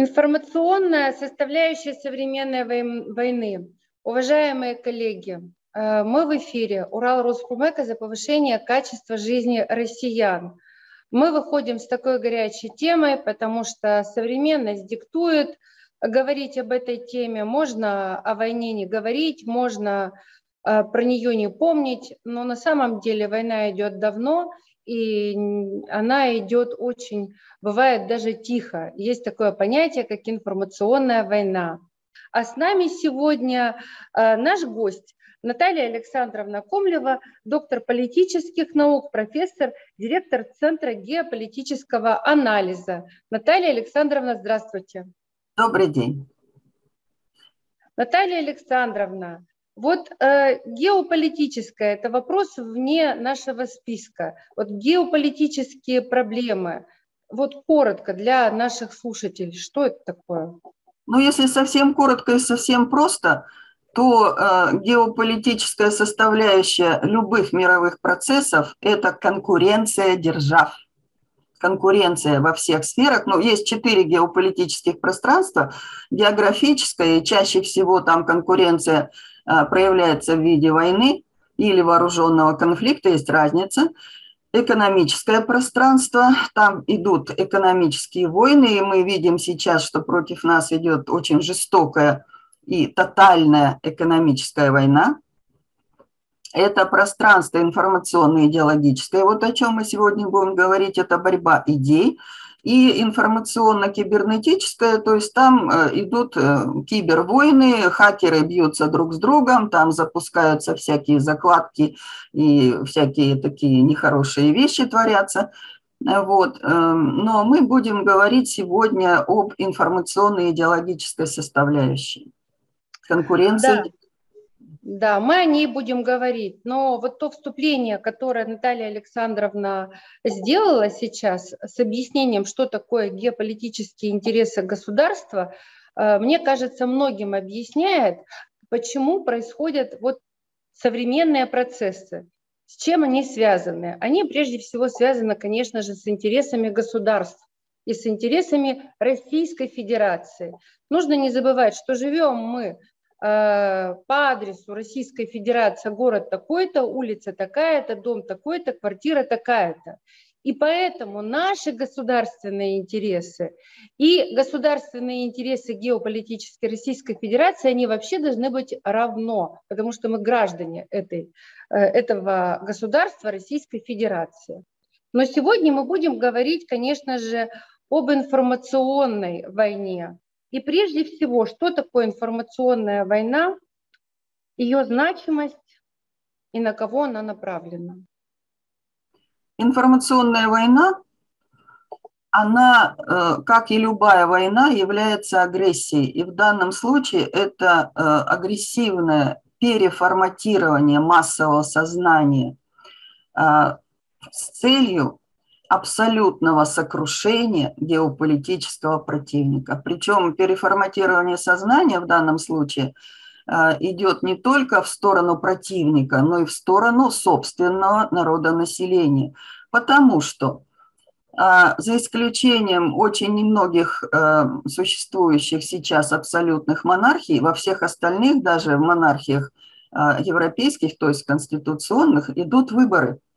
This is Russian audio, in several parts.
Информационная составляющая современной войны. Уважаемые коллеги, э, мы в эфире Урал Роспромека за повышение качества жизни россиян. Мы выходим с такой горячей темой, потому что современность диктует говорить об этой теме. Можно о войне не говорить, можно э, про нее не помнить, но на самом деле война идет давно, и она идет очень, бывает даже тихо. Есть такое понятие, как информационная война. А с нами сегодня э, наш гость Наталья Александровна Комлева, доктор политических наук, профессор, директор Центра геополитического анализа. Наталья Александровна, здравствуйте. Добрый день. Наталья Александровна, вот э, геополитическое – это вопрос вне нашего списка. Вот геополитические проблемы, вот коротко для наших слушателей, что это такое? Ну, если совсем коротко и совсем просто, то э, геополитическая составляющая любых мировых процессов – это конкуренция держав. Конкуренция во всех сферах. Ну, есть четыре геополитических пространства. Географическая, и чаще всего там конкуренция – проявляется в виде войны или вооруженного конфликта, есть разница. Экономическое пространство, там идут экономические войны, и мы видим сейчас, что против нас идет очень жестокая и тотальная экономическая война. Это пространство информационно-идеологическое, вот о чем мы сегодня будем говорить, это борьба идей, и информационно-кибернетическое, то есть там э, идут э, кибервойны, хакеры бьются друг с другом, там запускаются всякие закладки и всякие такие нехорошие вещи творятся. Вот. Эм, но мы будем говорить сегодня об информационно-идеологической составляющей. Конкуренция да. Да, мы о ней будем говорить, но вот то вступление, которое Наталья Александровна сделала сейчас с объяснением, что такое геополитические интересы государства, э, мне кажется, многим объясняет, почему происходят вот современные процессы, с чем они связаны. Они прежде всего связаны, конечно же, с интересами государств и с интересами Российской Федерации. Нужно не забывать, что живем мы по адресу Российской Федерации город такой-то, улица такая-то, дом такой-то, квартира такая-то. И поэтому наши государственные интересы и государственные интересы геополитической Российской Федерации, они вообще должны быть равно, потому что мы граждане этой, э, этого государства Российской Федерации. Но сегодня мы будем говорить, конечно же, об информационной войне, и прежде всего, что такое информационная война, ее значимость и на кого она направлена? Информационная война, она, э, как и любая война, является агрессией. И в данном случае это э, агрессивное переформатирование массового сознания э, с целью абсолютного сокрушения геополитического противника. Причем переформатирование сознания в данном случае э, идет не только в сторону противника, но и в сторону собственного народонаселения. Потому что э, за исключением очень немногих э, существующих сейчас абсолютных монархий, во всех остальных, даже в монархиях европейских, то есть конституционных, идут выборы –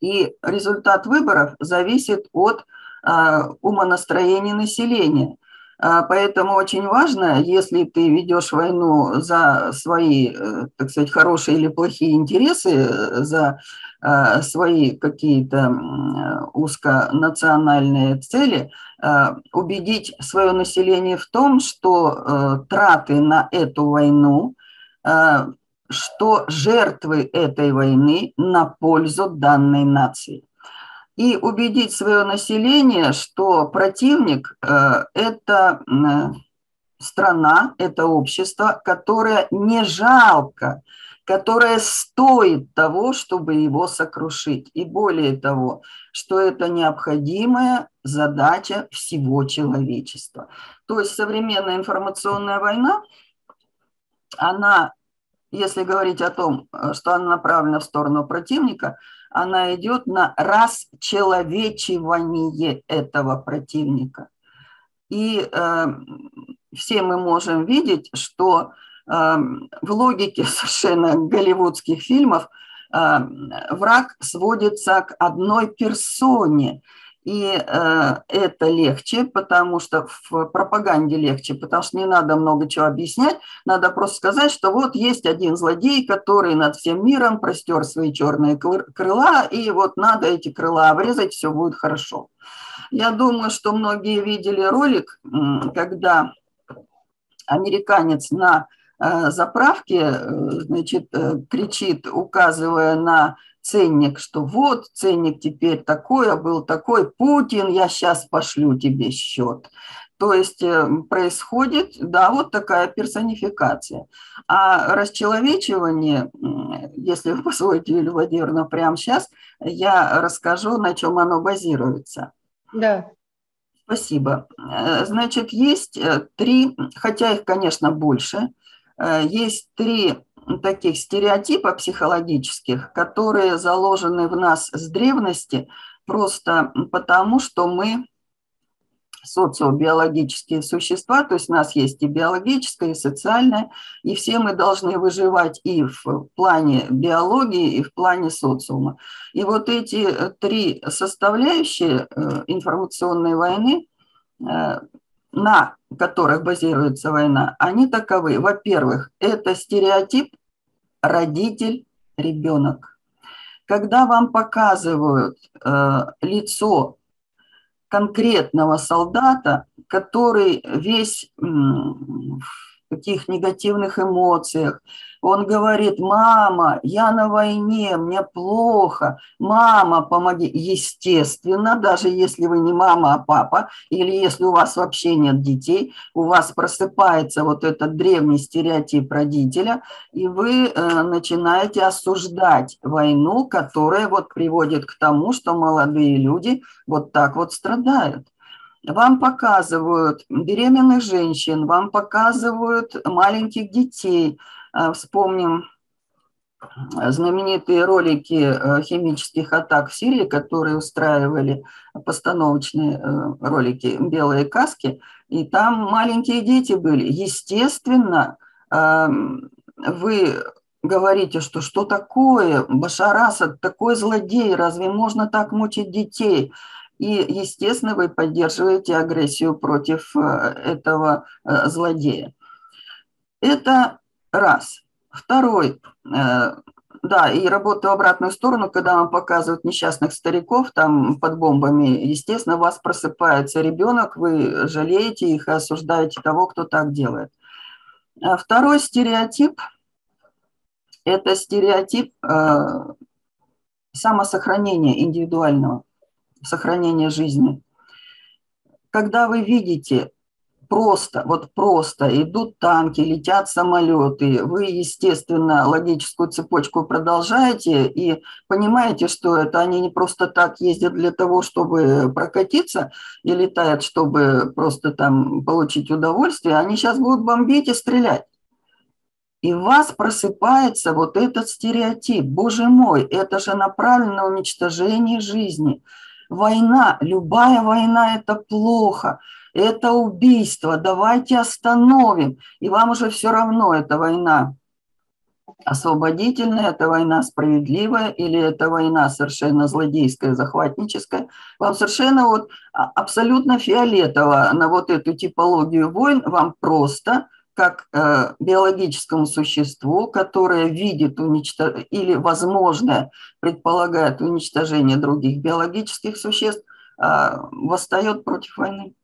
и результат выборов зависит от а, умонастроения населения. А, поэтому очень важно, если ты ведешь войну за свои, э, так сказать, хорошие или плохие интересы, за а, свои какие-то узконациональные цели, убедить свое население в том, что э, траты на эту войну что жертвы этой войны на пользу данной нации. И убедить свое население, что противник э, – это страна, это общество, которое не жалко, которое стоит того, чтобы его сокрушить. И более того, что это необходимая задача всего человечества. То есть современная информационная война, она если говорить о том, э, что она направлена в сторону противника, она идет на расчеловечивание этого противника. И э, все мы можем видеть, что э, в логике совершенно голливудских фильмов э, враг сводится к одной персоне – и э, это легче, потому что в пропаганде легче, потому что не надо много чего объяснять, надо просто сказать, что вот есть один злодей, который над всем миром простер свои черные крыла, и вот надо эти крыла обрезать, все будет хорошо. Я думаю, что многие видели ролик, когда американец на э, заправке э, значит, э, кричит, указывая на ценник, что вот ценник теперь такой, а был такой, Путин, я сейчас пошлю тебе счет. То есть э, происходит, да, вот такая персонификация. А расчеловечивание, если вы позволите, Юлия Владимировна, прямо сейчас, я расскажу, на чем оно базируется. Да. Спасибо. Э, значит, есть э, три, хотя их, конечно, больше, есть три таких стереотипов психологических, которые заложены в нас с древности, просто потому, что мы социобиологические существа, то есть у нас есть и биологическое, и социальное, и все мы должны выживать и в плане биологии, и в плане социума. И вот эти три составляющие э, информационной войны, э, на которых базируется война, они таковы. Во-первых, это стереотип родитель-ребенок. Когда вам показывают э, лицо конкретного солдата, который весь в таких негативных эмоциях, он говорит, мама, я на войне, мне плохо, мама, помоги. Естественно, даже если вы не мама, а папа, или если у вас вообще нет детей, у вас просыпается вот этот древний стереотип родителя, и вы э, начинаете осуждать войну, которая вот приводит к тому, что молодые люди вот так вот страдают вам показывают беременных женщин, вам показывают маленьких детей, вспомним знаменитые ролики э, химических атак в Сирии, которые устраивали постановочные э, ролики «Белые каски», и там маленькие дети были. Естественно, вы говорите, что что такое Башар Асад, такой злодей, разве можно так мучить детей? И, естественно, вы поддерживаете агрессию против э, этого злодея. Это Раз. Второй, э, да, и работа в обратную сторону, когда вам показывают несчастных стариков там под бомбами, естественно, у вас просыпается ребенок, вы жалеете их и осуждаете того, кто так делает. А второй стереотип – это стереотип э, самосохранения индивидуального, сохранения жизни. Когда вы видите просто, вот просто идут танки, летят самолеты, вы, естественно, логическую цепочку продолжаете и понимаете, что это они не просто так ездят для того, чтобы прокатиться и летают, чтобы просто там получить удовольствие, они сейчас будут бомбить и стрелять. И в вас просыпается вот этот стереотип. Боже мой, это же направлено на уничтожение жизни. Война, любая война – это плохо – это убийство, давайте остановим. И вам уже все равно, это война освободительная, это война справедливая или это война совершенно злодейская, захватническая. Вам совершенно вот а, абсолютно фиолетово на вот эту типологию войн, вам просто как э, биологическому существу, которое видит уничтожение или, возможно, предполагает уничтожение других биологических существ, э, восстает против войны.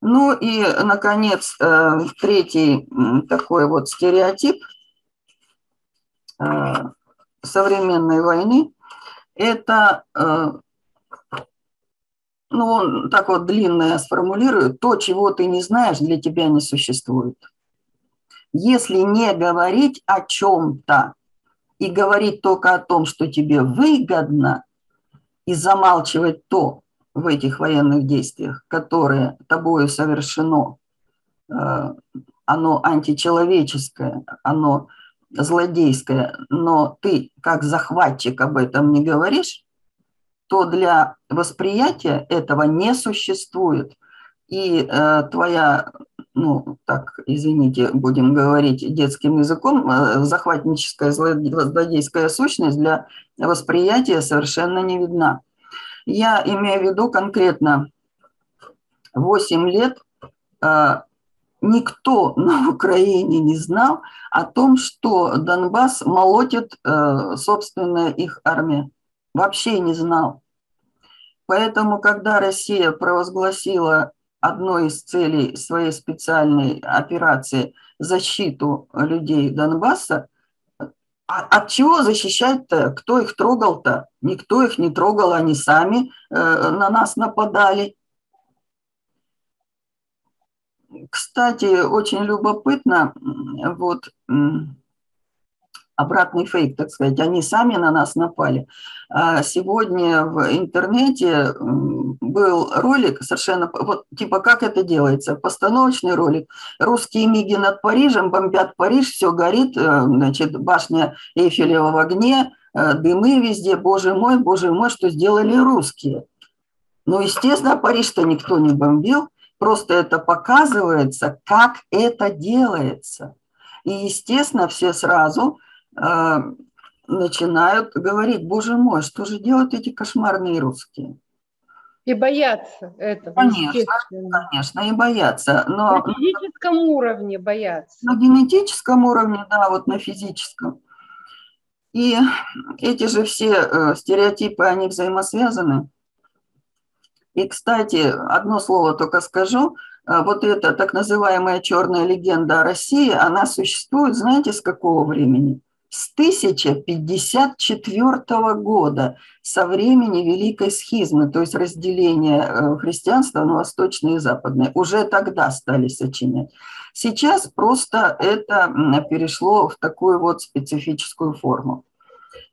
Ну и, наконец, э, третий такой вот стереотип э, современной войны – это, э, ну, так вот длинно я сформулирую, то, чего ты не знаешь, для тебя не существует. Если не говорить о чем-то и говорить только о том, что тебе выгодно, и замалчивать то, в этих военных действиях, которое тобою совершено, э, оно античеловеческое, оно злодейское, но ты как захватчик об этом не говоришь, то для восприятия этого не существует. и э, твоя, ну, так, извините, будем говорить детским языком, э, захватническая злодейская сущность для восприятия совершенно не видна. Я имею в виду конкретно 8 лет э, никто на Украине не знал о том, что Донбасс молотит э, собственная их армия. Вообще не знал. Поэтому, когда Россия провозгласила одной из целей своей специальной операции защиту людей Донбасса, а от чего защищать-то? Кто их трогал-то? Никто их не трогал, они сами э, на нас нападали. Кстати, очень любопытно, вот обратный фейк, так сказать, они сами на нас напали. А сегодня в интернете был ролик совершенно, вот типа как это делается, постановочный ролик. Русские миги над Парижем бомбят Париж, все горит, э, значит, башня Эйфелева в огне, э, дымы везде, боже мой, боже мой, что сделали русские. Ну, естественно, Париж-то никто не бомбил, просто это показывается, как это делается. И, естественно, все сразу начинают говорить, боже мой, что же делают эти кошмарные русские? И боятся этого. Конечно, конечно, и боятся. Но, на физическом уровне боятся. На генетическом уровне, да, вот на физическом. И эти же все э, стереотипы, они взаимосвязаны. И, кстати, одно слово только скажу. Э, вот эта так называемая черная легенда о России, она существует, знаете, с какого времени? С 1054 года, со времени Великой Схизмы, то есть разделения э, христианства на восточное и западное. Уже тогда стали сочинять. Сейчас просто это перешло в такую вот специфическую форму.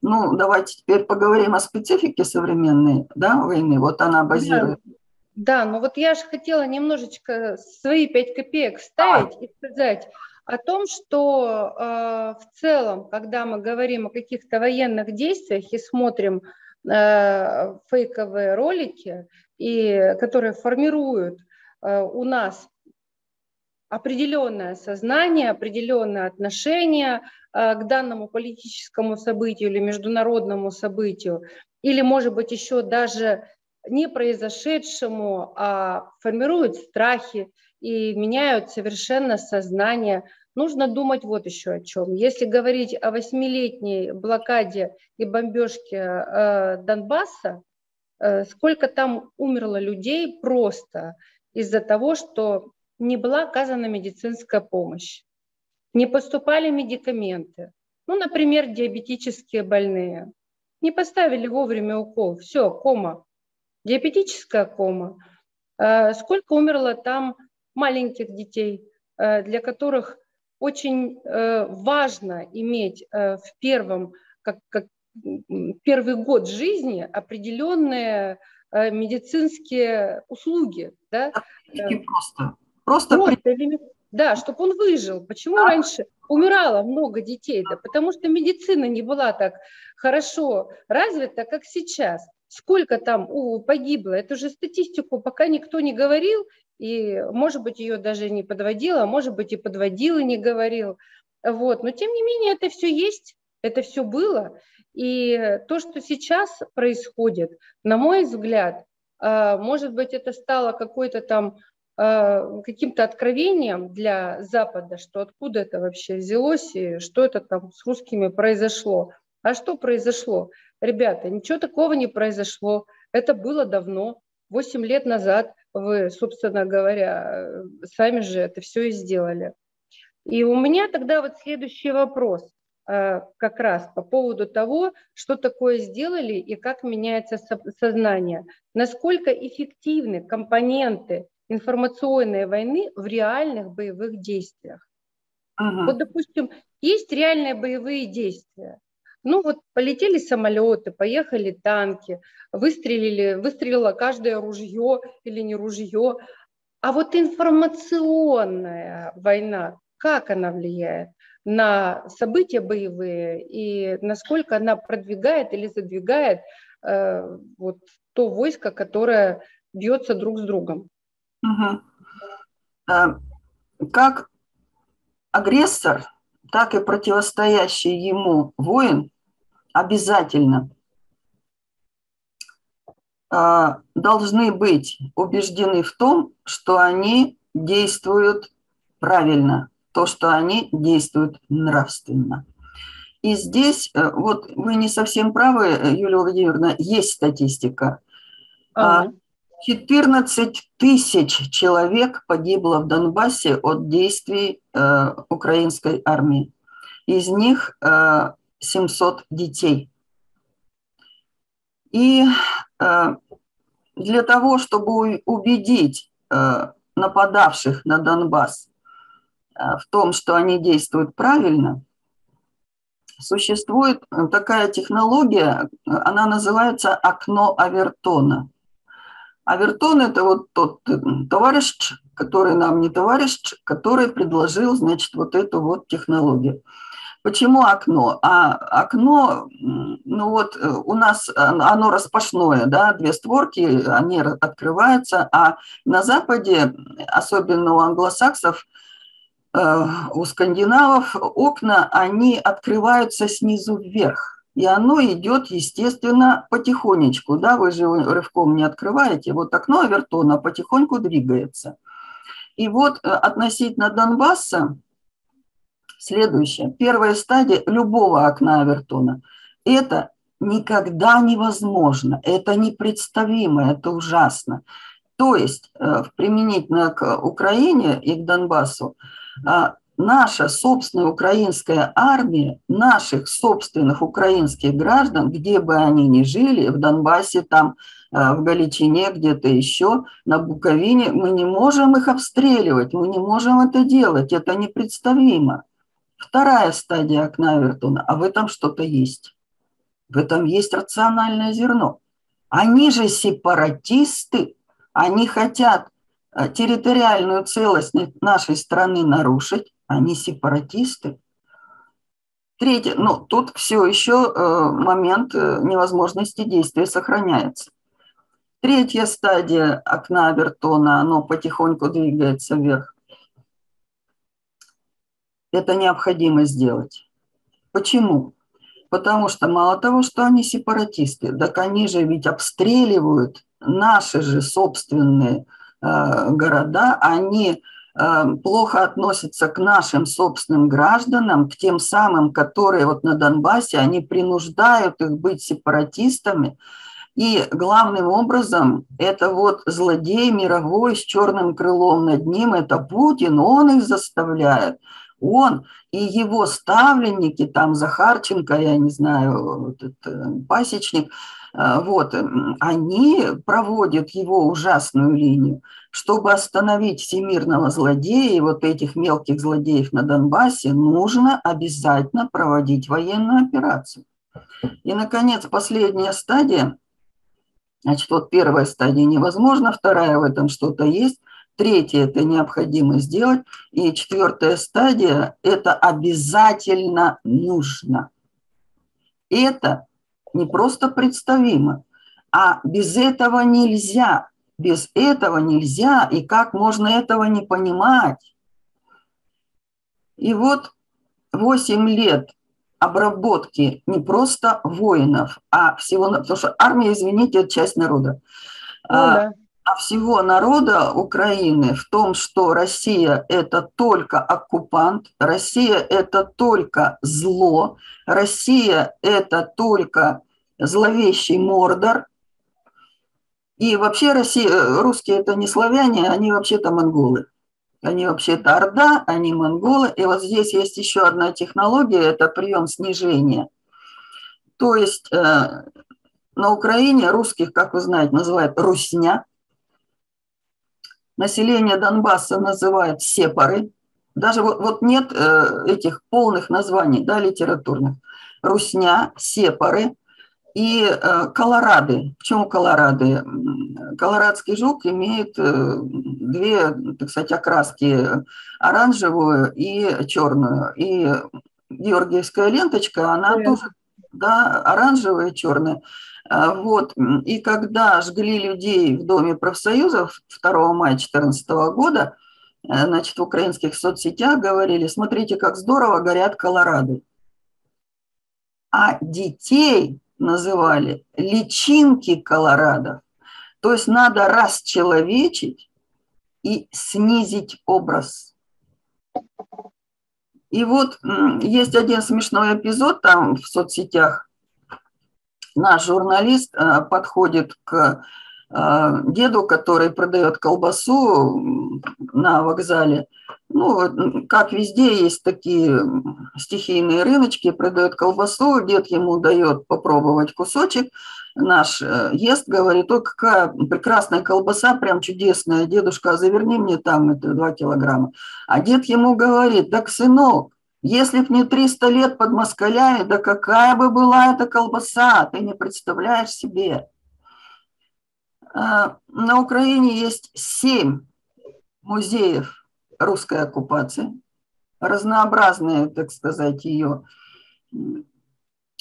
Ну, давайте теперь поговорим о специфике современной да, войны. Вот она базирует. Да, да ну вот я же хотела немножечко свои пять копеек вставить а. и сказать, о том, что э, в целом, когда мы говорим о каких-то военных действиях и смотрим э, фейковые ролики, и, которые формируют э, у нас определенное сознание, определенное отношение э, к данному политическому событию или международному событию, или, может быть, еще даже не произошедшему, а формируют страхи, и меняют совершенно сознание. Нужно думать вот еще о чем. Если говорить о восьмилетней блокаде и бомбежке э, Донбасса, э, сколько там умерло людей просто из-за того, что не была оказана медицинская помощь, не поступали медикаменты. Ну, например, диабетические больные. Не поставили вовремя укол, все, кома, диабетическая кома. Э, сколько умерло там маленьких детей, э, для которых очень э, важно иметь э, в первом, как, как первый год жизни определенные медицинские услуги. Да? Просто. Просто, просто при... Да, чтобы он выжил. Почему да. раньше умирало много детей? Да потому что медицина не была так хорошо развита, как сейчас. Сколько там у, погибло? Эту же статистику пока никто не говорил, и, может быть, ее даже не подводила, может быть, и подводил и не говорил. Вот. Но, тем не менее, это все есть, это все было. И то, что сейчас происходит, на мой взгляд, а, может быть, это стало какой-то там а, каким-то откровением для Запада, что откуда это вообще взялось и что это там с русскими произошло. А что произошло? Ребята, ничего такого не произошло. Это было давно, 8 лет назад вы, собственно говоря, сами же это все и сделали. И у меня тогда вот следующий вопрос э, как раз по поводу того, что такое сделали и как меняется сознание. Насколько эффективны компоненты информационной войны в реальных боевых действиях. Ага. Вот, допустим, есть реальные боевые действия. Ну вот полетели самолеты, поехали танки, выстрелили, выстрелило каждое ружье или не ружье. А вот информационная война, как она влияет на события боевые и насколько она продвигает или задвигает э, вот то войско, которое бьется друг с другом? Угу. Как агрессор, так и противостоящий ему воин обязательно а, должны быть убеждены в том, что они действуют правильно, то, что они действуют нравственно. И здесь, э, вот вы не совсем правы, Юлия Владимировна, есть статистика. Ага. 14 тысяч человек погибло в Донбассе от действий э, украинской армии. Из них э, 700 детей. И э, для того, чтобы убедить э, нападавших на Донбасс э, в том, что они действуют правильно, существует такая технология, она называется окно Авертона – Авертон – это вот тот э, товарищ, который нам не товарищ, который предложил, значит, вот эту вот технологию. Почему окно? А окно, ну вот э, у нас оно распашное, да, две створки, они открываются, а на Западе, особенно у англосаксов, э, у скандинавов, окна, они открываются снизу вверх и оно идет, естественно, потихонечку. Да, вы же рывком не открываете. Вот окно Авертона потихоньку двигается. И вот э, относительно Донбасса следующее. Первая стадия любого окна Авертона – это никогда невозможно, это непредставимо, это ужасно. То есть, э, применительно к Украине и к Донбассу, а, наша собственная украинская армия, наших собственных украинских граждан, где бы они ни жили, в Донбассе, там, э, в Галичине, где-то еще, на Буковине, мы не можем их обстреливать, мы не можем это делать, это непредставимо. Вторая стадия окна Авертона, а в этом что-то есть. В этом есть рациональное зерно. Они же сепаратисты, они хотят э, территориальную целостность нашей страны нарушить, они сепаратисты. Третье, ну, тут все еще э, момент э, невозможности действия сохраняется. Третья стадия окна Бертона, оно потихоньку двигается вверх. Это необходимо сделать. Почему? Потому что мало того, что они сепаратисты, так они же ведь обстреливают наши же собственные э, города, они плохо относятся к нашим собственным гражданам, к тем самым, которые вот на Донбассе, они принуждают их быть сепаратистами. И главным образом это вот злодей мировой с черным крылом над ним, это Путин, он их заставляет. Он и его ставленники, там Захарченко, я не знаю, вот этот пасечник, э, вот, они проводят его ужасную линию чтобы остановить всемирного злодея и вот этих мелких злодеев на Донбассе, нужно обязательно проводить военную операцию. И, наконец, последняя стадия. Значит, вот первая стадия невозможно, вторая в этом что-то есть, третья – это необходимо сделать, и четвертая стадия – это обязательно нужно. Это не просто представимо, а без этого нельзя. Без этого нельзя, и как можно этого не понимать? И вот 8 лет обработки не просто воинов, а всего, потому что армия, извините, это часть народа, ну, а, да. а всего народа Украины в том, что Россия это только оккупант, Россия это только зло, Россия это только зловещий Мордор, и вообще Россия, э, русские это не славяне, они вообще-то монголы. Они вообще-то орда, они монголы. И вот здесь есть еще одна технология, это прием снижения. То есть э, на Украине русских, как вы знаете, называют русня. Население Донбасса называют сепары. Даже вот, вот нет э, этих полных названий, да, литературных. Русня, сепары – и э, колорады. Почему колорады? Колорадский жук имеет э, две, так сказать, окраски, оранжевую и черную. И георгиевская ленточка, она yeah. тоже да, оранжевая и черная. А, вот. И когда жгли людей в Доме профсоюзов 2 мая 2014 года, э, значит, в украинских соцсетях говорили, смотрите, как здорово горят колорады. А детей называли личинки колорадов. То есть надо расчеловечить и снизить образ. И вот есть один смешной эпизод там в соцсетях. Наш журналист э, подходит к деду, который продает колбасу на вокзале. Ну, как везде есть такие стихийные рыночки, продает колбасу, дед ему дает попробовать кусочек, наш э, ест, говорит, о, какая прекрасная колбаса, прям чудесная, дедушка, заверни мне там это 2 килограмма. А дед ему говорит, так, сынок, если б не 300 лет под москалями, да какая бы была эта колбаса, ты не представляешь себе. А, на Украине есть семь музеев русской оккупации, разнообразные, так сказать, ее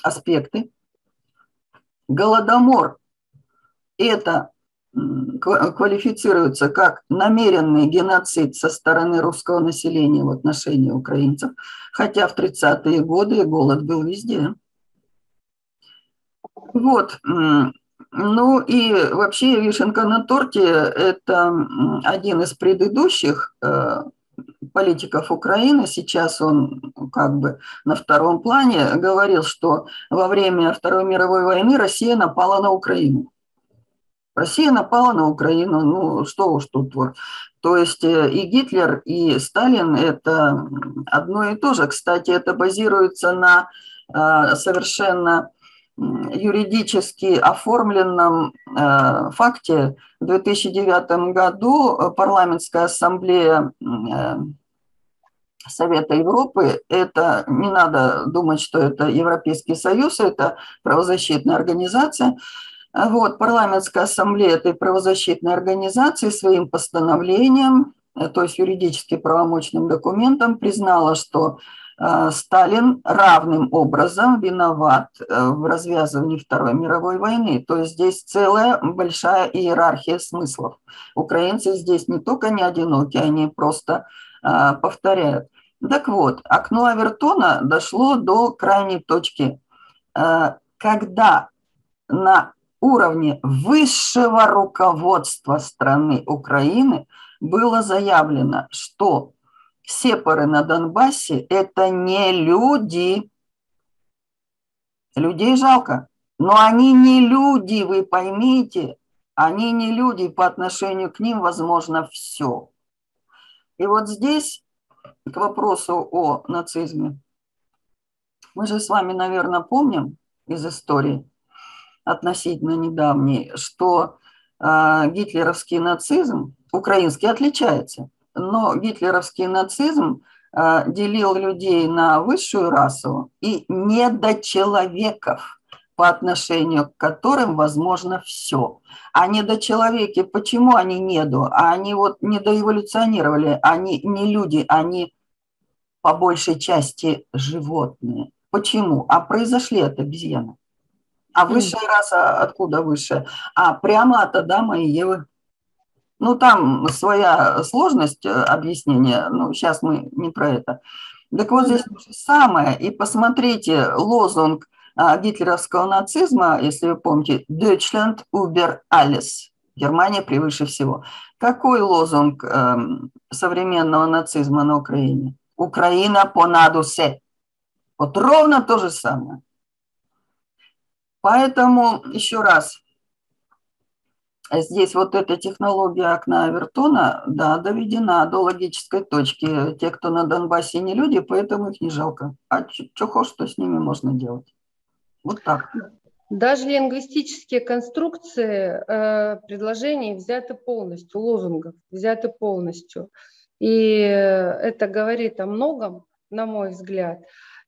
аспекты. Голодомор – это квалифицируется как намеренный геноцид со стороны русского населения в отношении украинцев, хотя в 30-е годы голод был везде. Вот. Ну и вообще вишенка на торте – это один из предыдущих э, политиков Украины, сейчас он как бы на втором плане, говорил, что во время Второй мировой войны Россия напала на Украину. Россия напала на Украину, ну что уж тут вот. То есть э, и Гитлер, и Сталин – это одно и то же. Кстати, это базируется на э, совершенно юридически оформленном э, факте. В 2009 году парламентская ассамблея Совета Европы, это не надо думать, что это Европейский Союз, это правозащитная организация – вот, парламентская ассамблея этой правозащитной организации своим постановлением, э, то есть юридически правомочным документом, признала, что э, Сталин равным образом виноват э, в развязывании Второй мировой войны. То есть здесь целая большая иерархия смыслов. Украинцы здесь не только не одиноки, они просто повторяют. Так вот, окно Авертона дошло до крайней точки. Когда на уровне высшего руководства страны Украины было заявлено, что сепары на Донбассе – это не люди. Людей жалко, но они не люди, вы поймите. Они не люди, по отношению к ним возможно все. И вот здесь к вопросу о нацизме. Мы же с вами, наверное, помним из истории – относительно недавний, что э, гитлеровский нацизм, украинский отличается, но гитлеровский нацизм э, делил людей на высшую расу и недочеловеков, по отношению к которым возможно все. А недочеловеки, почему они неду? А они вот недоэволюционировали, они не люди, они по большей части животные. Почему? А произошли от обезьяны. А высшая раса откуда высшая? А прямо от Адама и Евы. Ну, там своя сложность э, объяснения, ну, сейчас мы не про это. Так вот здесь то же самое. И посмотрите лозунг а, гитлеровского нацизма, если вы помните, «Deutschland über alles» – Германия превыше всего. Какой лозунг э, современного нацизма на Украине? Украина понаду се. Вот ровно то же самое. Поэтому еще раз, здесь вот эта технология окна Авертона, да, доведена до логической точки. Те, кто на Донбассе не люди, поэтому их не жалко. А что хочешь, что с ними можно делать. Вот так. Даже лингвистические конструкции э, предложений взяты полностью, лозунгов взяты полностью. И это говорит о многом, на мой взгляд.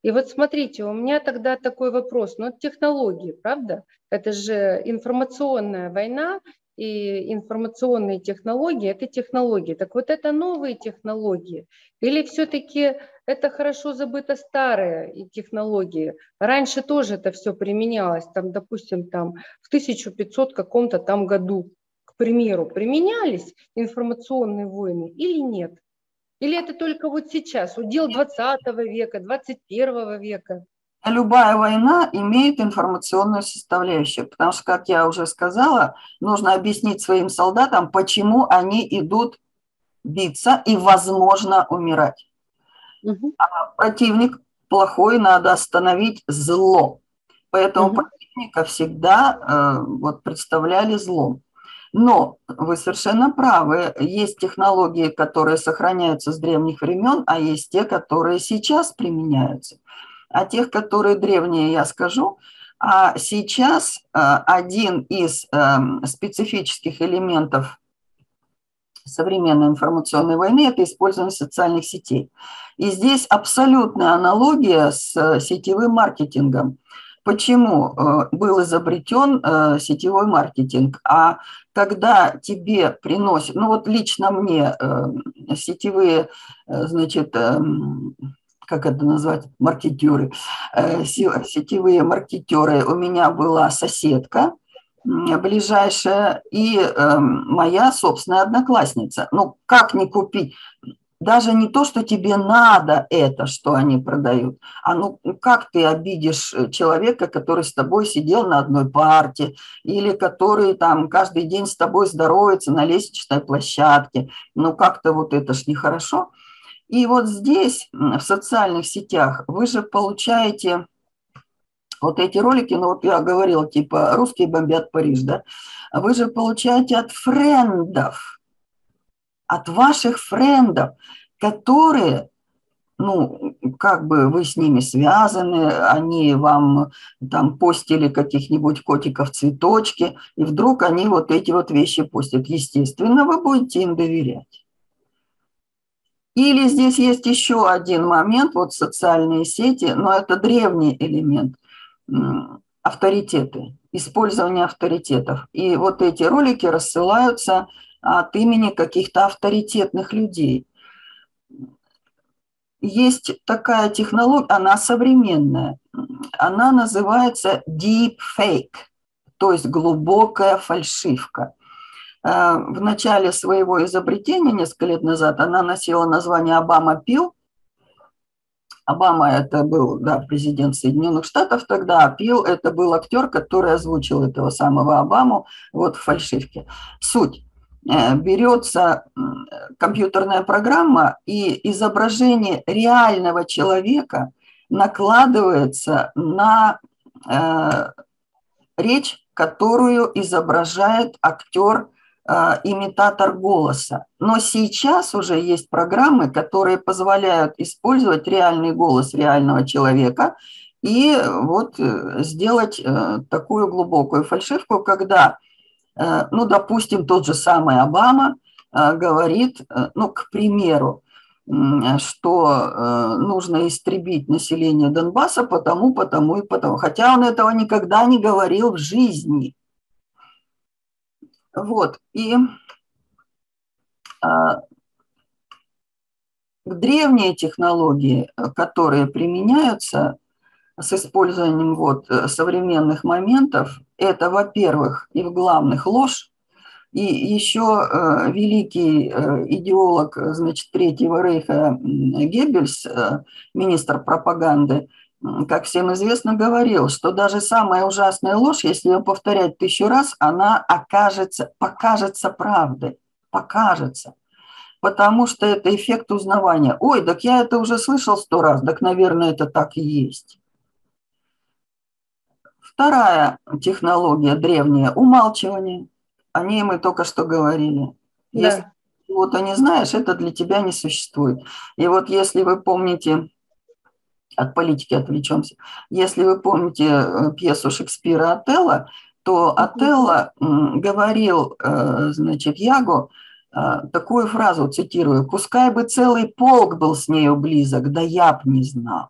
И вот смотрите, у меня тогда такой вопрос, ну, технологии, правда? Это же информационная война, и информационные технологии – это технологии. Так вот это новые технологии или все-таки это хорошо забыто старые технологии? Раньше тоже это все применялось, там, допустим, там, в 1500 каком-то там году, к примеру, применялись информационные войны или нет? Или это только вот сейчас, удел 20 века, 21 века? Любая война имеет информационную составляющую, потому что, как я уже сказала, нужно объяснить своим солдатам, почему они идут биться и, возможно, умирать. Угу. А противник плохой, надо остановить зло. Поэтому угу. противника всегда э, вот, представляли злом. Но вы совершенно правы, есть технологии, которые сохраняются с древних времен, а есть те, которые сейчас применяются. А тех, которые древние, я скажу. А сейчас э, один из эм, специфических элементов современной информационной войны – это использование социальных сетей. И здесь абсолютная аналогия с э, сетевым маркетингом. Почему э, был изобретен сетевой маркетинг? А когда тебе приносят, ну вот лично мне сетевые, значит, как это назвать, маркетеры, сетевые маркетеры, у меня была соседка, ближайшая и э, моя собственная одноклассница. Ну, как не купить? Даже не то, что тебе надо это, что они продают, а ну как ты обидишь э, человека, который с тобой сидел на одной парте, или который там каждый день с тобой здоровается на лестничной площадке. Ну как-то вот это ж нехорошо. И вот здесь, в социальных сетях, вы же получаете вот эти ролики, ну вот я говорила, типа «Русские бомбят Париж», да, вы же получаете от френдов, от ваших френдов, которые, ну, как бы вы с ними связаны, они вам там постили каких-нибудь котиков цветочки, и вдруг они вот эти вот вещи постят. Естественно, вы будете им доверять. Или здесь есть еще один момент, вот социальные сети, но это древний элемент – авторитеты, использование авторитетов. И вот эти ролики рассылаются от имени каких-то авторитетных людей. Есть такая технология, она современная, она называется deep fake, то есть глубокая фальшивка. Э, в начале своего изобретения, несколько лет назад, она носила название «Обама пил», Обама это был да, президент Соединенных Штатов тогда, а Пил это был актер, который озвучил этого самого Обаму вот в фальшивке. Суть. Э, берется компьютерная программа и изображение реального человека накладывается на э, речь, которую изображает актер имитатор голоса. Но сейчас уже есть программы, которые позволяют использовать реальный голос реального человека и вот э, сделать э, такую глубокую фальшивку, когда, э, ну, допустим, тот же самый Обама говорит, ну, к примеру, что нужно истребить население Донбасса потому, потому и потому. Хотя он этого никогда не говорил в жизни. Вот, и а, древние технологии, которые применяются с использованием вот современных моментов, это, во-первых, и в главных ложь, и еще э, великий э, идеолог, значит, Третьего Рейха Геббельс, э, министр пропаганды, как всем известно, говорил, что даже самая ужасная ложь, если ее повторять тысячу раз, она окажется, покажется правдой, покажется. Потому что это эффект узнавания. Ой, так я это уже слышал сто раз, так, наверное, это так и есть. Вторая технология древняя – умалчивание. О ней мы только что говорили. Да. Если чего-то не знаешь, это для тебя не существует. И вот если вы помните от политики отвлечемся. Если вы помните э, пьесу Шекспира «Отелло», то Отелло говорил, э, значит, Яго э, такую фразу, цитирую, «Пускай бы целый полк был с нею близок, да я б не знал».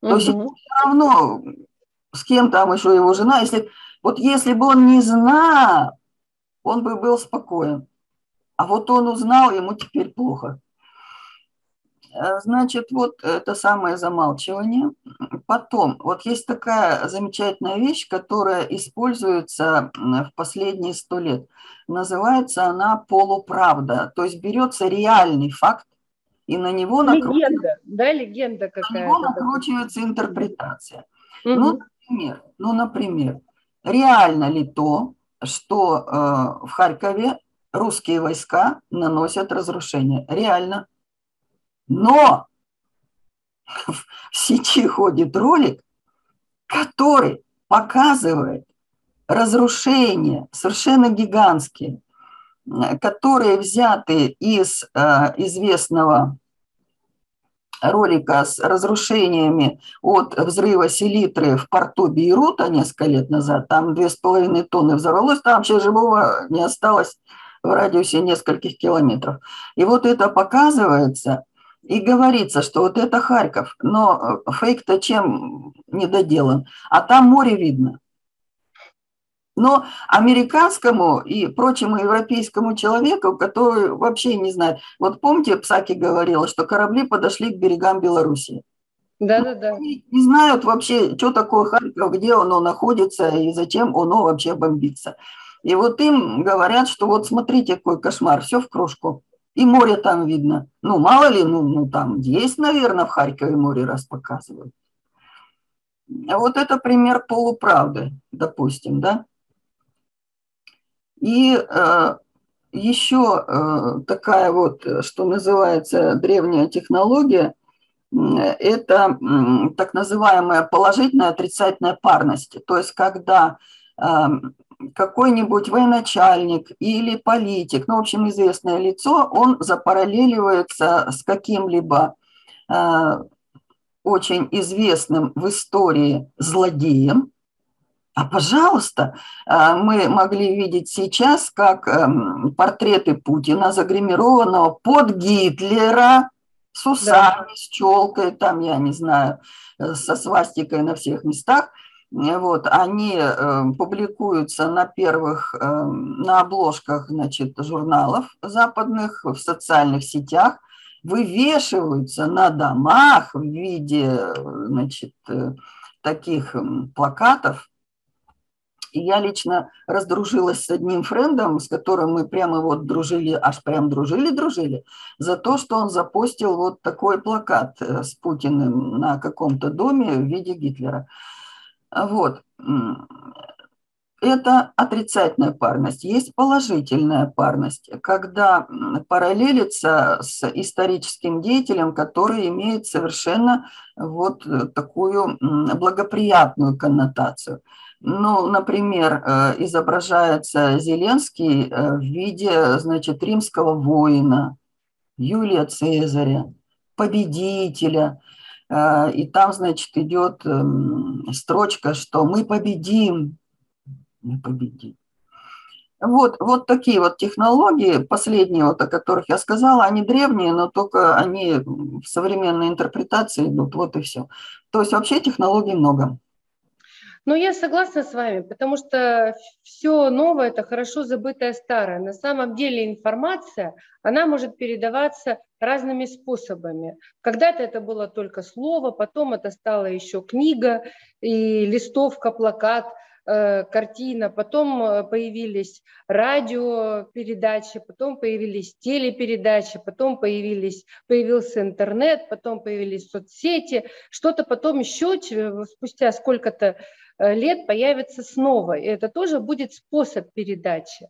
Угу. То есть все равно, с кем там еще его жена, если, вот если бы он не знал, он бы был спокоен. А вот он узнал, ему теперь плохо. Э, значит, вот это самое замалчивание. Потом, вот есть такая замечательная вещь, которая используется в последние сто лет. Называется она полуправда. То есть берется реальный факт, и на него легенда, да, легенда какая-то. На него накручивается интерпретация. Угу. Ну, например, ну, например, реально ли то, что э, в Харькове русские войска наносят разрушения? Реально. Но в сети ходит ролик, который показывает разрушения совершенно гигантские, которые взяты из э, известного ролика с разрушениями от взрыва селитры в порту Бейрута несколько лет назад. Там две с половиной тонны взорвалось, там вообще живого не осталось в радиусе нескольких километров. И вот это показывается – и говорится, что вот это Харьков, но э, фейк-то чем не доделан, а там море видно. Но американскому и прочему европейскому человеку, который вообще не знает, вот помните, Псаки говорила, что корабли подошли к берегам Белоруссии. Да, да, да. Не, не знают вообще, что такое Харьков, где оно находится и зачем оно вообще бомбится. И вот им говорят, что вот смотрите, какой кошмар, все в кружку. И море там видно. Ну, мало ли, ну, ну там есть, наверное, в Харькове море раз показывают. Вот это пример полуправды, допустим, да. И э, еще э, такая вот, что называется древняя технология, это э, так называемая положительная отрицательная парность. То есть когда э, какой-нибудь военачальник или политик, ну, в общем, известное лицо, он запараллеливается с каким-либо э, очень известным в истории злодеем, а, пожалуйста, э, мы могли видеть сейчас, как э, портреты Путина, загримированного под Гитлера, с усами, да. с челкой, там, я не знаю, э, со свастикой на всех местах – вот, они э, публикуются на первых, э, на обложках, значит, журналов западных, в социальных сетях, вывешиваются на домах в виде, значит, э, таких плакатов. И я лично раздружилась с одним френдом, с которым мы прямо вот дружили, аж прям дружили-дружили, за то, что он запостил вот такой плакат с Путиным на каком-то доме в виде Гитлера. Вот. Это отрицательная парность. Есть положительная парность, когда параллелится с историческим деятелем, который имеет совершенно вот такую благоприятную коннотацию. Ну, например, э, изображается Зеленский э, в виде, значит, римского воина, Юлия Цезаря, победителя – и там, значит, идет эм, строчка, что мы победим, мы победим. Вот, вот такие вот технологии, последние вот, о которых я сказала, они древние, но только они в современной интерпретации идут, вот и все. То есть вообще технологий много. Ну, я согласна с вами, потому что все новое – это хорошо забытое старое. На самом деле информация, она может передаваться разными способами. Когда-то это было только слово, потом это стало еще книга и листовка, плакат, э, картина, потом э, появились радиопередачи, потом появились телепередачи, потом появились, появился интернет, потом появились соцсети, что-то потом еще спустя сколько-то Э, лет появится снова. И это тоже будет способ передачи.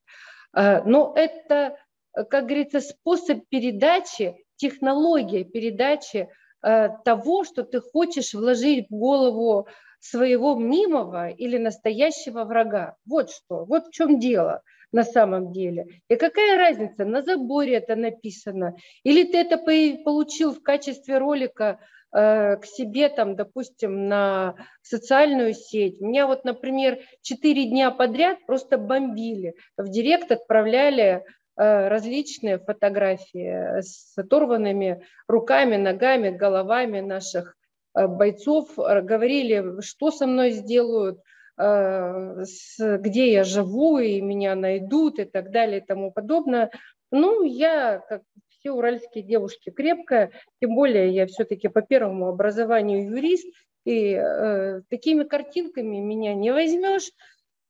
Но это, как говорится, способ передачи, технология передачи того, что ты хочешь вложить в голову своего мнимого или настоящего врага. Вот что, вот в чем дело на самом деле. И какая разница, на заборе это написано, или ты это получил в качестве ролика Э, к себе, там, допустим, на социальную сеть. Меня вот, например, четыре дня подряд просто бомбили. В директ отправляли э, различные фотографии с оторванными руками, ногами, головами наших э, бойцов. Говорили, что со мной сделают, э, где я живу, и меня найдут, и так далее, и тому подобное. Ну, я, как все уральские девушки, крепкая, тем более я все-таки по первому образованию юрист, и э, такими картинками меня не возьмешь.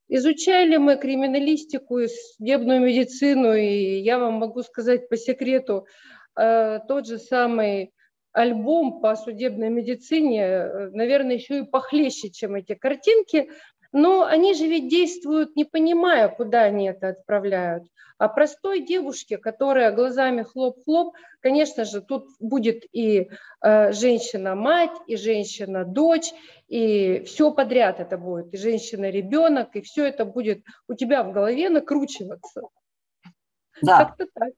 Изучали мы криминалистику судебную медицину, и я вам могу сказать по секрету, э, тот же самый альбом по судебной медицине, э, наверное, еще и похлеще, чем эти картинки, но они же ведь действуют, не понимая, куда они это отправляют. А простой девушке, которая глазами хлоп-хлоп, конечно же, тут будет и э, женщина-мать, и женщина-дочь, и все подряд это будет, и женщина-ребенок, и все это будет у тебя в голове накручиваться. Да. Как-то так.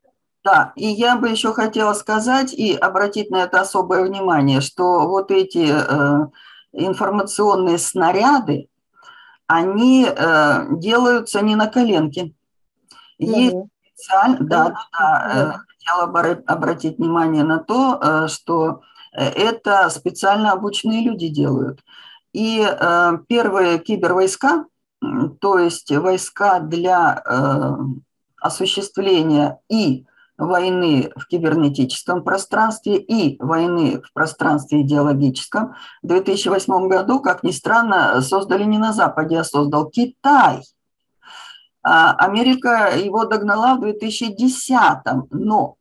Да, и я бы еще хотела сказать и обратить на это особое внимание, что вот эти э, информационные снаряды, они э, делаются не на коленке. Есть угу. специально, да, да, да, э, хотела обратить внимание на то, э, что э, это специально обученные люди делают. И первые кибервойска, то есть войска для осуществления и войны в кибернетическом пространстве и войны в пространстве идеологическом в 2008 году, как ни странно, создали не на Западе, а создал Китай. А Америка его догнала в 2010, но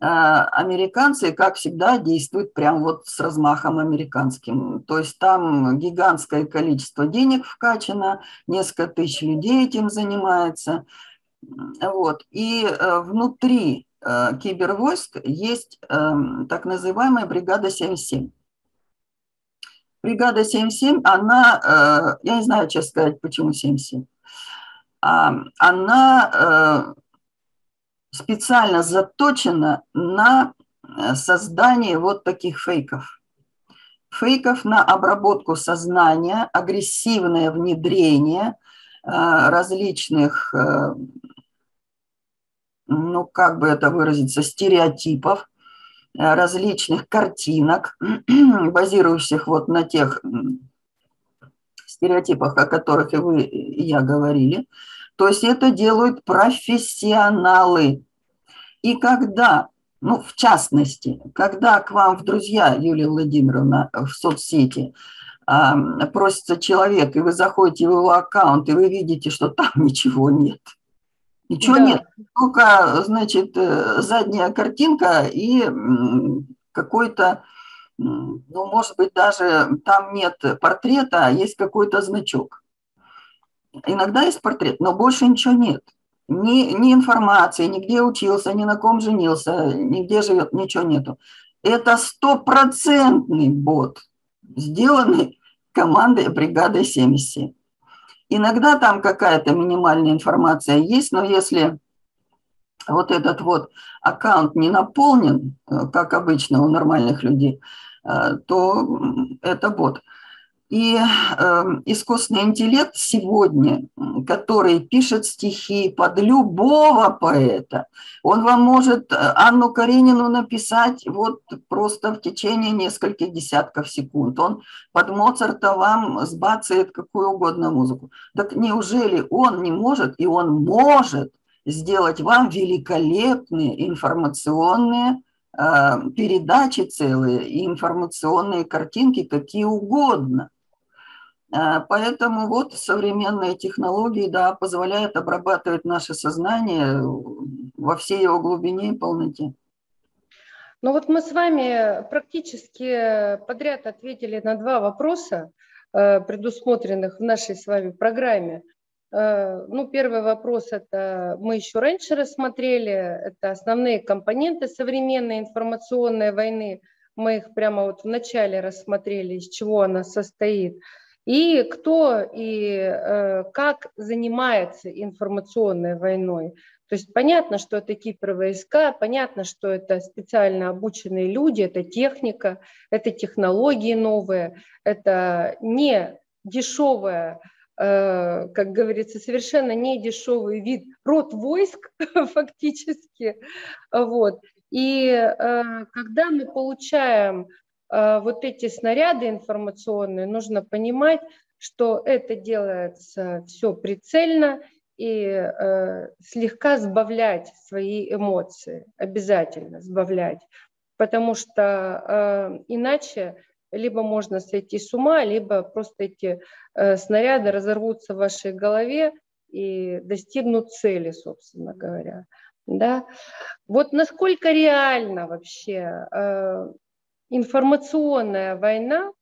а, американцы, как всегда, действуют прям вот с размахом американским. То есть там гигантское количество денег вкачано, несколько тысяч людей этим занимается – вот. И э, внутри э, кибервойск есть эм, так называемая бригада 77. Бригада 77, она, э, я не знаю, честно сказать, почему 77, а, она специально заточена на создание вот таких фейков. Фейков на обработку сознания, агрессивное внедрение различных ну, как бы это выразиться, стереотипов, э, различных картинок, базирующихся вот на тех стереотипах, о которых и вы, и я говорили. То есть это делают профессионалы. И когда, ну, в частности, когда к вам в друзья, Юлия Владимировна, в соцсети просится человек, и вы заходите в его аккаунт, и вы видите, что там ничего нет – Ничего да. нет, только, значит, э, задняя картинка и какой-то, ну, может быть, даже там нет портрета, а есть какой-то значок. Иногда есть портрет, но больше ничего нет. Ни, ни информации, нигде учился, ни на ком женился, нигде живет, ничего нету. Это стопроцентный бот, сделанный командой бригады 77. Иногда там какая-то минимальная информация есть, но если вот этот вот аккаунт не наполнен, э, как обычно у нормальных людей, э, то это бот. И э, искусственный интеллект сегодня, который пишет стихи под любого поэта, он вам может э, Анну Каренину написать вот просто в течение нескольких десятков секунд. Он под Моцарта вам сбацает какую угодно музыку. Так неужели он не может, и он может сделать вам великолепные информационные э, передачи целые и информационные картинки какие угодно – поэтому вот современные технологии да, позволяют обрабатывать наше сознание во всей его глубине и полноте. Ну вот мы с вами практически подряд ответили на два вопроса, э, предусмотренных в нашей с вами программе. Э, ну, первый вопрос это мы еще раньше рассмотрели, это основные компоненты современной информационной войны. Мы их прямо вот в начале рассмотрели, из чего она состоит – и кто и э, как занимается информационной войной. То есть понятно, что это кибервойска, понятно, что это специально обученные люди, это техника, это технологии новые, это не дешевая, э, как говорится, совершенно не дешевый вид, род войск фактически. Вот. И э, когда мы получаем вот эти снаряды информационные, нужно понимать, что это делается все прицельно и э, слегка сбавлять свои эмоции, обязательно сбавлять, потому что э, иначе либо можно сойти с ума, либо просто эти э, снаряды разорвутся в вашей голове и достигнут цели, собственно говоря. Да? Вот насколько реально вообще э, информационная война,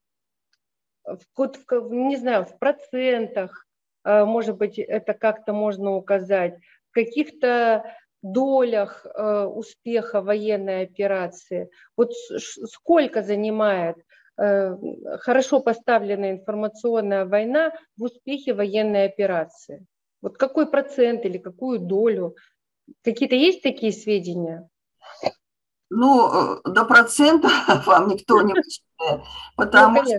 в, в, не знаю, в процентах, э, может быть, это как-то можно указать, в каких-то долях э, успеха военной операции. Вот сколько занимает э, хорошо поставленная информационная война в успехе военной операции? Вот какой процент или какую долю? Какие-то есть такие сведения? Ну, э, до процента вам никто не вычитает, потому, ну, что,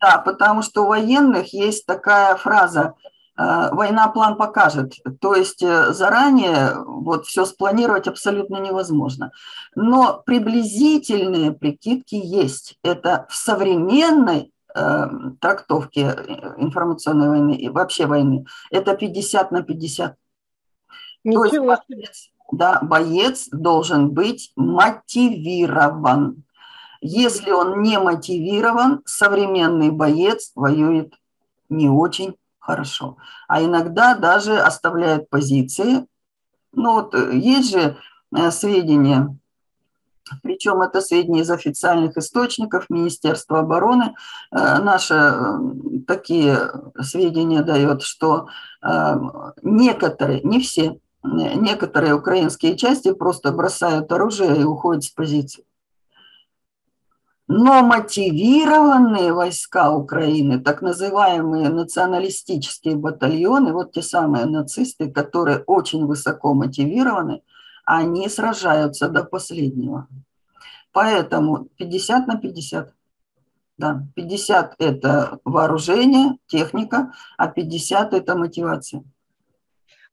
да, потому что у военных есть такая фраза э, «война план покажет». То есть э, заранее вот все спланировать абсолютно невозможно. Но приблизительные прикидки есть. Это в современной трактовке информационной войны и вообще войны. Это 50 на 50. Ничего То есть да, боец должен быть мотивирован. Если он не мотивирован, современный боец воюет не очень хорошо. А иногда даже оставляет позиции. Ну вот э, есть же э, сведения, причем это сведения из официальных источников Министерства обороны. Э, наши такие сведения дает, что некоторые, не все, некоторые украинские части просто бросают оружие и уходят с позиции. Но мотивированные войска Украины, так называемые националистические батальоны, вот те самые нацисты, которые очень высоко мотивированы, они сражаются до последнего. Поэтому 50 на 50. Да, 50 – это вооружение, техника, а 50 – это мотивация.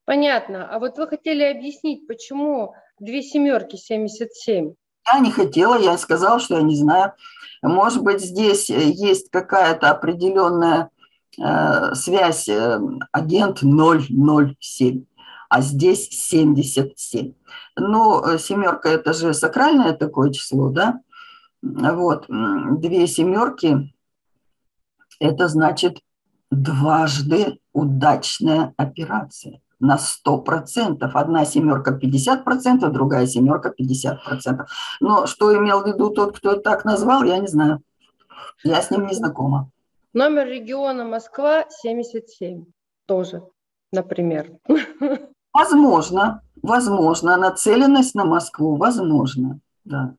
Понятно. А вот вы хотели объяснить, почему две семерки 77? Я не хотела, я сказала, что я не знаю. Может быть, здесь есть какая-то определенная э, связь э, агент 007, а здесь 77. Ну, э, семерка – это же сакральное такое число, да? Вот, две семерки – это значит дважды удачная операция на 100%. Одна семерка 50%, другая семерка 50%. Но что имел в виду тот, кто так назвал, я не знаю. Я с ним не знакома. Номер региона Москва 77 тоже, например. Возможно, возможно. Нацеленность на Москву, возможно, да.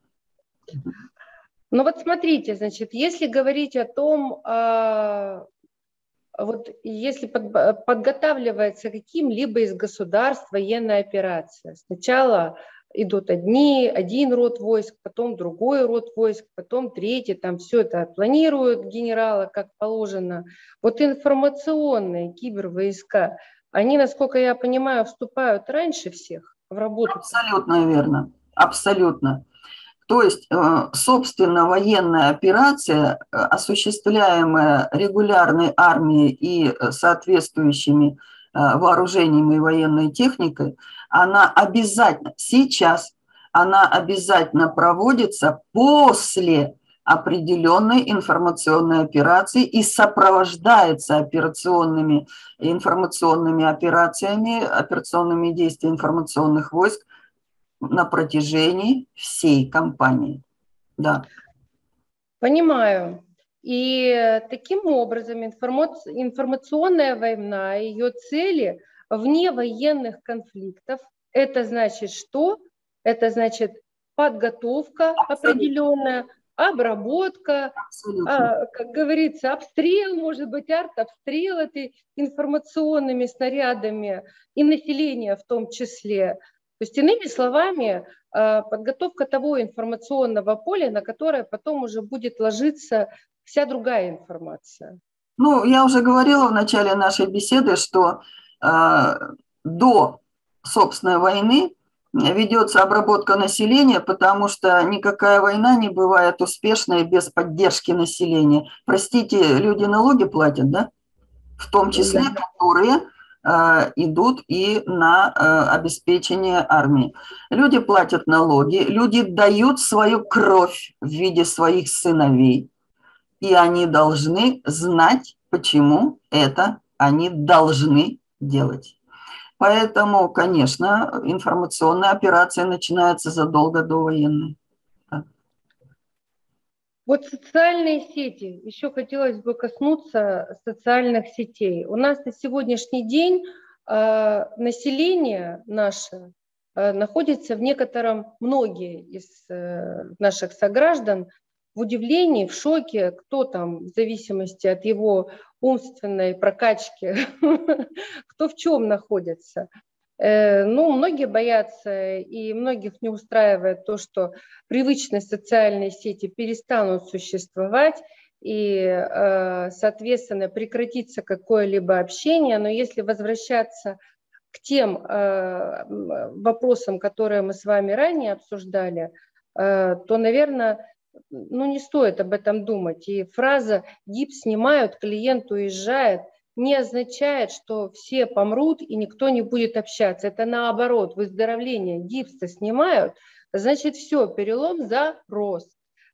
Ну вот смотрите, значит, если говорить о том, а, вот если под, подготавливается каким-либо из государств военная операция, сначала идут одни, один род войск, потом другой род войск, потом третий, там все это планируют генералы, как положено. Вот информационные кибервойска, они, насколько я понимаю, вступают раньше всех в работу. Абсолютно верно, абсолютно. То есть, э, собственно, военная операция, э, осуществляемая регулярной армией и э, соответствующими вооружениями и военной техникой, она обязательно, сейчас она обязательно проводится после определенной информационной операции и сопровождается операционными информационными операциями, операционными действиями информационных войск на протяжении всей кампании. Да. Понимаю. И таким образом информационная война, ее цели вне военных конфликтов, это значит что? Это значит подготовка определенная, обработка, а, как говорится, обстрел, может быть, арт-обстрел этой информационными снарядами и населения в том числе. То есть, иными словами, э, подготовка того информационного поля, на которое потом уже будет ложиться вся другая информация. Ну, я уже говорила в начале нашей беседы, что э, до собственной войны ведется обработка населения, потому что никакая война не бывает успешной без поддержки населения. Простите, люди налоги платят, да? в том числе, которые Э, идут и на э, обеспечение армии. Люди платят налоги, люди дают свою кровь в виде своих сыновей, и они должны знать, почему это они должны делать. Поэтому, конечно, информационная операция начинается задолго до военной. Вот социальные сети, еще хотелось бы коснуться социальных сетей. У нас на сегодняшний день э, население наше э, находится в некотором, многие из э, наших сограждан в удивлении, в шоке, кто там в зависимости от его умственной прокачки, кто в чем находится. Э, ну, многие боятся и многих не устраивает то, что привычные социальные сети перестанут существовать и, э, соответственно, прекратится какое-либо общение. Но если возвращаться к тем э, вопросам, которые мы с вами ранее обсуждали, то, наверное, ну, не стоит об этом думать. И фраза «гипс снимают, клиент уезжает» – не означает, что все помрут и никто не будет общаться. Это наоборот, выздоровление гипса снимают, значит все, перелом зарос.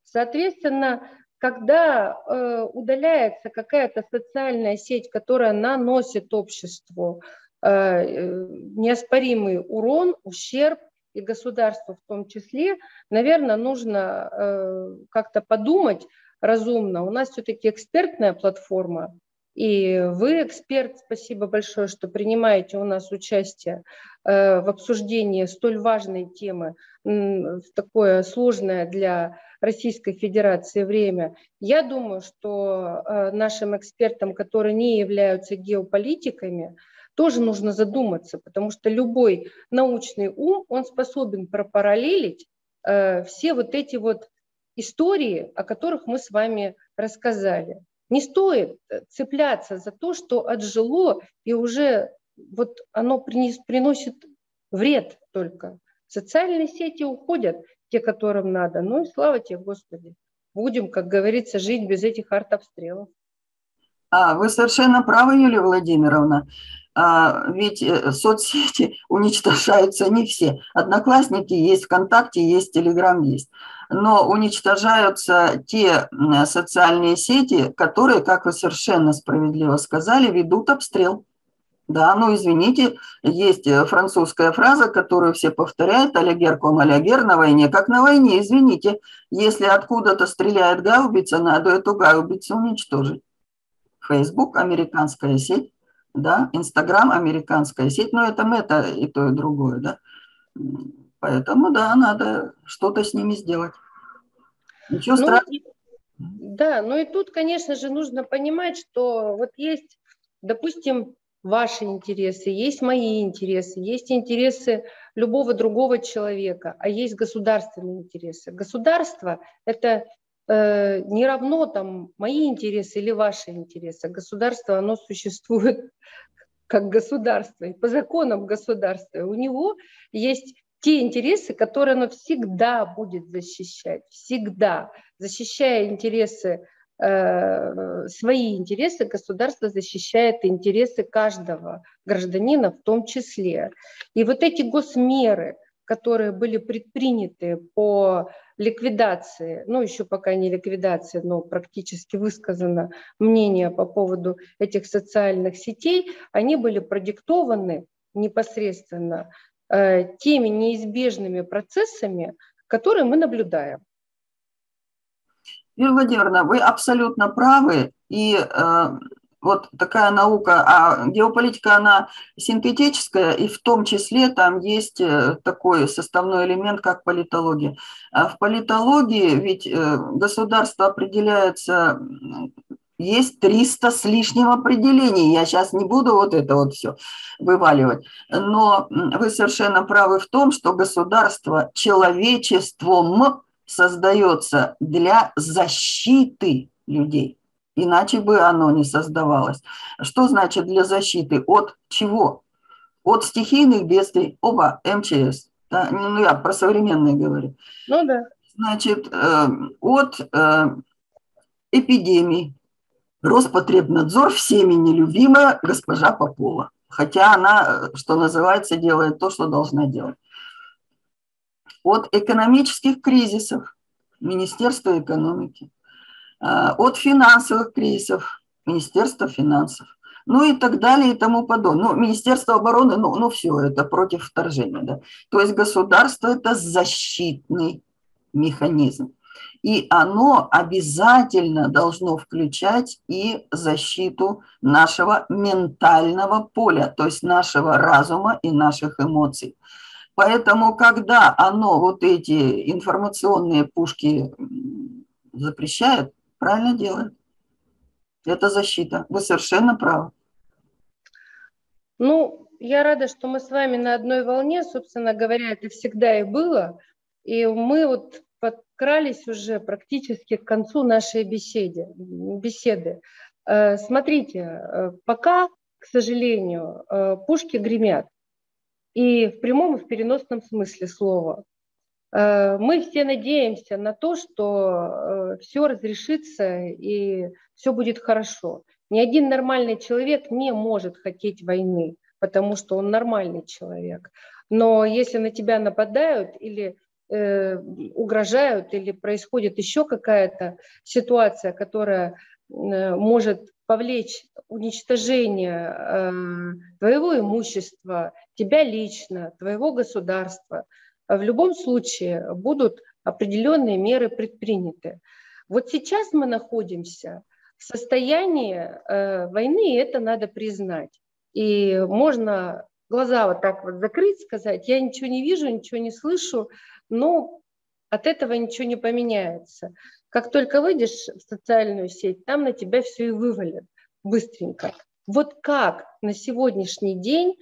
Соответственно, когда э, удаляется какая-то социальная сеть, которая наносит обществу э, э неоспоримый урон, ущерб, и государству в том числе, наверное, нужно э, как-то подумать разумно. У нас все-таки экспертная платформа, и вы, эксперт, спасибо большое, что принимаете у нас участие э, в обсуждении столь важной темы в такое сложное для Российской Федерации время. Я думаю, что э, нашим экспертам, которые не являются геополитиками, тоже нужно задуматься, потому что любой научный ум, он способен пропараллелить э, все вот эти вот истории, о которых мы с вами рассказали. Не стоит цепляться за то, что отжило, и уже вот оно принес, приносит вред только. Социальные сети уходят, те, которым надо. Ну и слава тебе, Господи. Будем, как говорится, жить без этих артобстрелов. А, вы совершенно правы, Юлия Владимировна. А, ведь э, соцсети уничтожаются не все. Одноклассники есть, ВКонтакте есть, Телеграм есть. Но уничтожаются те социальные сети, которые, как вы совершенно справедливо сказали, ведут обстрел. Да, ну извините, есть э, французская фраза, которую все повторяют, алягер ком на войне, как на войне, извините. Если откуда-то стреляет гаубица, надо эту гаубицу уничтожить. Facebook – американская сеть, да, Инстаграм – американская сеть, но это мета и то, и другое, да. Поэтому, да, надо что-то с ними сделать. Ничего ну, страшного. Да, ну и тут, конечно же, нужно понимать, что вот есть, допустим, ваши интересы, есть мои интересы, есть интересы любого другого человека, а есть государственные интересы. Государство – это э, не равно там мои интересы или ваши интересы. Государство, оно существует как государство, и по законам государства. У него есть те интересы, которые оно всегда будет защищать, всегда. Защищая интересы, э, свои интересы, государство защищает интересы каждого гражданина в том числе. И вот эти госмеры, которые были предприняты по ликвидации, ну еще пока не ликвидация, но практически высказано мнение по поводу этих социальных сетей, они были продиктованы непосредственно э, теми неизбежными процессами, которые мы наблюдаем. Юлия Владимировна, вы абсолютно правы, и э, вот такая наука, а геополитика, она синтетическая, и в том числе там есть э, такой составной элемент, как политология. А в политологии ведь э, государство определяется, есть 300 с лишним определений. Я сейчас не буду вот это вот все вываливать. Но вы совершенно правы в том, что государство человечеством создается для защиты людей. Иначе бы оно не создавалось. Что значит для защиты? От чего? От стихийных бедствий. Оба, МЧС. Да? Ну, я про современные говорю. Ну да. Значит, э, от э, эпидемий. Роспотребнадзор всеми нелюбимая госпожа Попова. Хотя она, что называется, делает то, что должна делать. От экономических кризисов Министерство экономики, от финансовых кризисов Министерство финансов, ну и так далее и тому подобное. Ну, Министерство обороны, ну, ну все, это против вторжения. Да? То есть государство – это защитный механизм. И оно обязательно должно включать и защиту нашего ментального поля, то есть нашего разума и наших эмоций. Поэтому, когда оно вот эти информационные пушки запрещает, правильно делает. Это защита. Вы совершенно правы. Ну, я рада, что мы с вами на одной волне. Собственно говоря, это всегда и было. И мы вот подкрались уже практически к концу нашей беседы. беседы. Э, смотрите, э, пока, к сожалению, э, пушки гремят. И в прямом и в переносном смысле слова. Мы все надеемся на то, что все разрешится и все будет хорошо. Ни один нормальный человек не может хотеть войны, потому что он нормальный человек. Но если на тебя нападают или э, угрожают или происходит еще какая-то ситуация, которая э, может повлечь уничтожение э, твоего имущества, тебя лично, твоего государства, в любом случае будут определенные меры предприняты. Вот сейчас мы находимся в состоянии э, войны, и это надо признать. И можно глаза вот так вот закрыть, сказать, я ничего не вижу, ничего не слышу, но от этого ничего не поменяется. Как только выйдешь в социальную сеть, там на тебя все и вывалят быстренько. Вот как на сегодняшний день,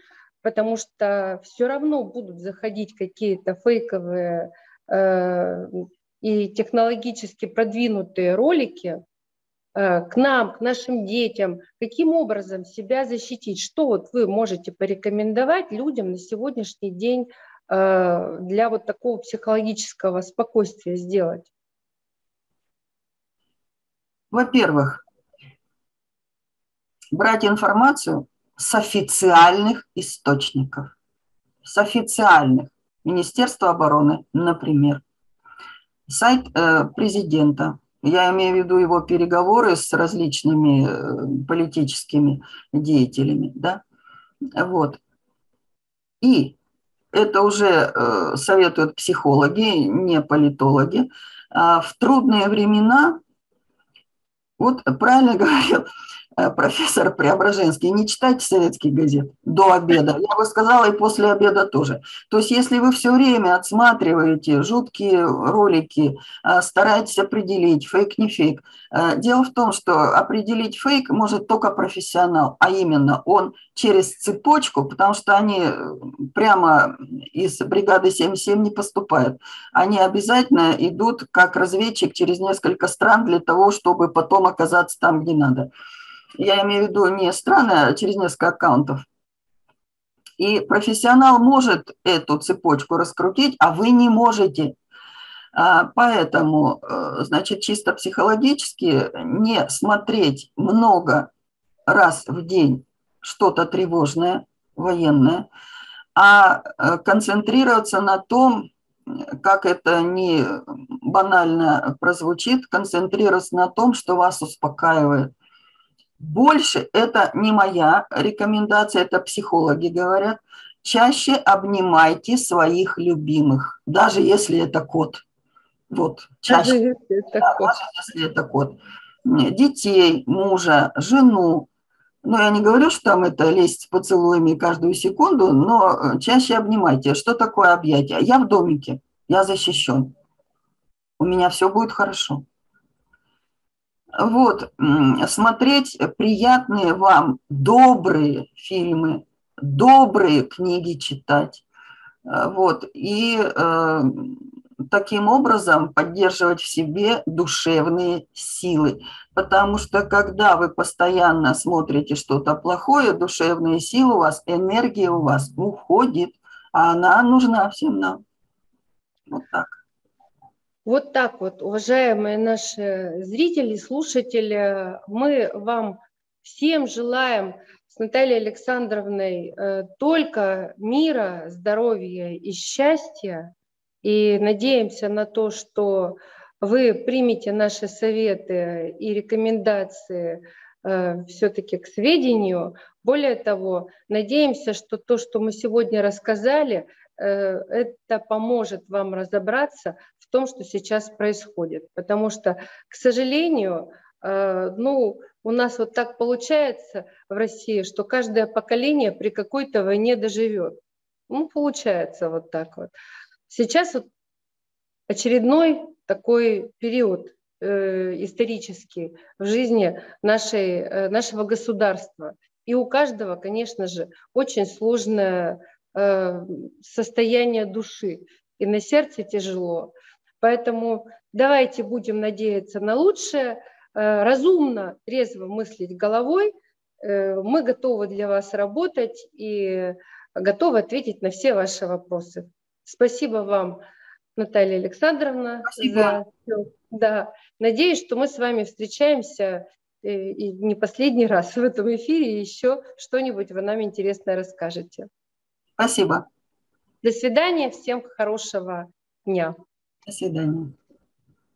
потому что все равно будут заходить какие-то фейковые э, и технологически продвинутые ролики э, к нам, к нашим детям, каким образом себя защитить, что вот вы можете порекомендовать людям на сегодняшний день Э, для вот такого психологического спокойствия сделать? Во-первых, брать информацию с официальных источников. С официальных. Министерство обороны, например. Сайт э, президента. Я имею в виду его переговоры с различными э, политическими деятелями. Да? Вот. И это уже э, советуют психологи, не политологи. А в трудные времена, вот правильно говорил профессор Преображенский, не читайте советских газет до обеда. Я бы сказала, и после обеда тоже. То есть, если вы все время отсматриваете жуткие ролики, э, стараетесь определить, фейк, не фейк. Э, дело в том, что определить фейк может только профессионал, а именно он через цепочку, потому что они прямо из бригады 77 не поступают. Они обязательно идут как разведчик через несколько стран для того, чтобы потом оказаться там, где надо. Я имею в виду не страны, а через несколько аккаунтов. И профессионал может эту цепочку раскрутить, а вы не можете. А, поэтому, э, значит, чисто психологически не смотреть много раз в день что-то тревожное, военное, а э, концентрироваться на том, как это не банально прозвучит, концентрироваться на том, что вас успокаивает – больше это не моя рекомендация, это психологи говорят. Чаще обнимайте своих любимых, даже если это кот. Вот, чаще. Даже если это да, кот. Даже если это кот. Детей, мужа, жену. Ну, я не говорю, что там это лезть поцелуями каждую секунду, но чаще обнимайте. Что такое объятие? Я в домике, я защищен. У меня все будет хорошо. Вот, смотреть приятные вам, добрые фильмы, добрые книги читать. Э, вот, и э, таким образом поддерживать в себе душевные силы. Потому что когда вы постоянно смотрите что-то плохое, душевные силы у вас, энергия у вас уходит, а она нужна всем нам. Вот так. Вот так вот, уважаемые наши зрители, слушатели, мы вам всем желаем с Натальей Александровной э, только мира, здоровья и счастья. И надеемся на то, что вы примете наши советы и рекомендации э, все-таки к сведению. Более того, надеемся, что то, что мы сегодня рассказали, это поможет вам разобраться в том, что сейчас происходит. Потому что, к сожалению, э, ну, у нас вот так получается в России, что каждое поколение при какой-то войне доживет. Ну, получается вот так вот. Сейчас вот очередной такой период э, исторический в жизни нашей, э, нашего государства. И у каждого, конечно же, очень сложное э, состояние души. И на сердце тяжело. Поэтому давайте будем надеяться на лучшее, э, разумно, трезво мыслить головой. Э, мы готовы для вас работать и готовы ответить на все ваши вопросы. Спасибо вам, Наталья Александровна. Спасибо. За... Да. Надеюсь, что мы с вами встречаемся и не последний раз в этом эфире, и еще что-нибудь вы нам интересное расскажете. Спасибо. До свидания, всем хорошего дня. До свидания.